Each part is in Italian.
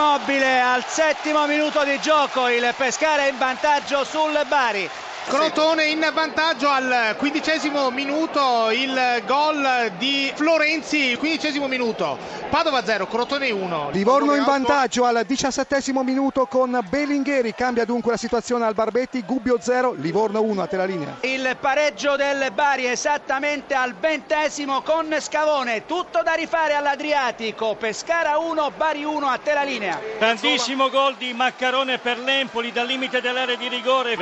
immobile al settimo minuto di gioco, il Pescara in vantaggio sul Bari. Crotone in vantaggio al quindicesimo minuto il gol di Florenzi, quindicesimo minuto. Padova 0, Crotone 1. Livorno in vantaggio al diciassettesimo minuto con Bellingheri, cambia dunque la situazione al Barbetti, Gubbio 0, Livorno 1 a te la linea. Il pareggio del Bari esattamente al ventesimo con Scavone, tutto da rifare all'Adriatico, Pescara 1, Bari 1 a te la linea. Grandissimo gol di Maccarone per l'Empoli dal limite dell'area di rigore,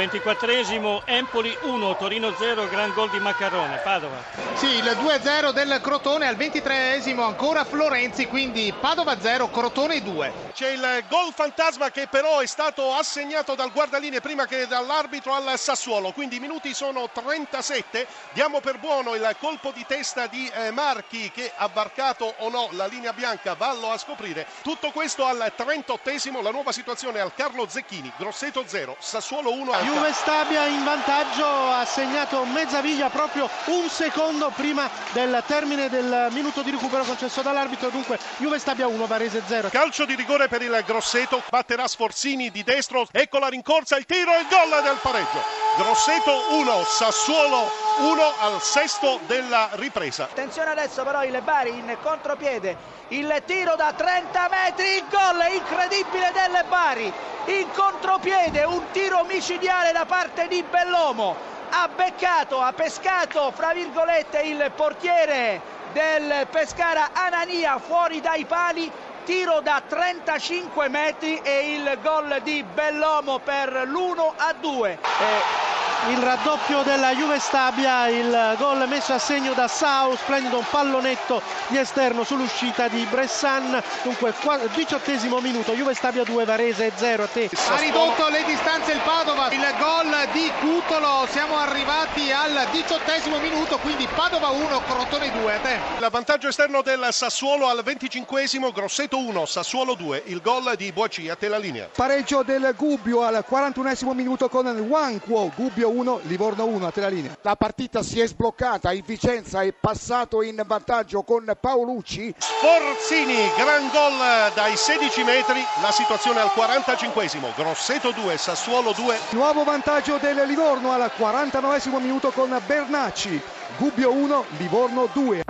24esimo Empoli 1, Torino 0, gran gol di Maccarone, Padova. Sì, il 2-0 del Crotone al 23esimo ancora Florenzi, quindi Padova 0, Crotone 2. C'è il gol fantasma che però è stato assegnato dal guardaline prima che dall'arbitro al Sassuolo, quindi i minuti sono 37. Diamo per buono il colpo di testa di eh, Marchi che ha varcato o no la linea bianca, vallo a scoprire. Tutto questo al 38esimo, la nuova situazione al Carlo Zecchini, Grosseto 0, Sassuolo 1. Juve Stabia in vantaggio, ha segnato Mezzaviglia proprio un secondo prima del termine del minuto di recupero concesso dall'arbitro, dunque Juve Stabia 1, Varese 0. Calcio di rigore per il Grosseto, batterà Sforzini di destro, ecco la rincorsa, il tiro e il gol del pareggio. Grosseto 1, Sassuolo 1 al sesto della ripresa. Attenzione adesso però il Bari in contropiede, il tiro da 30 metri, il gol incredibile del Bari, in contropiede un tiro micidiale da parte di Bellomo, ha beccato, ha pescato fra virgolette il portiere del Pescara Anania fuori dai pali. Tiro da 35 metri e il gol di Bellomo per l'1 a 2 il raddoppio della Juve Stabia, il gol messo a segno da Sau, splendido un pallonetto di esterno sull'uscita di Bressan, dunque diciottesimo minuto, Juve Stabia 2, Varese 0 a te. Ha ridotto le distanze il Padova, il gol di Cutolo, siamo arrivati al diciottesimo minuto, quindi Padova 1, Crotone 2 a te. Il vantaggio esterno del Sassuolo al venticinquesimo, Grosseto 1, Sassuolo 2, il gol di Boaci a te la linea. Pareggio del Gubbio al 41esimo minuto con Wanquo, Gubbio 1, Livorno 1 a te la linea. La partita si è sbloccata, il Vicenza è passato in vantaggio con Paolucci. Sforzini, gran gol dai 16 metri, la situazione al 45esimo, Grosseto 2, Sassuolo 2. Nuovo vantaggio del Livorno al 49esimo minuto con Bernacci, Gubbio 1, Livorno 2.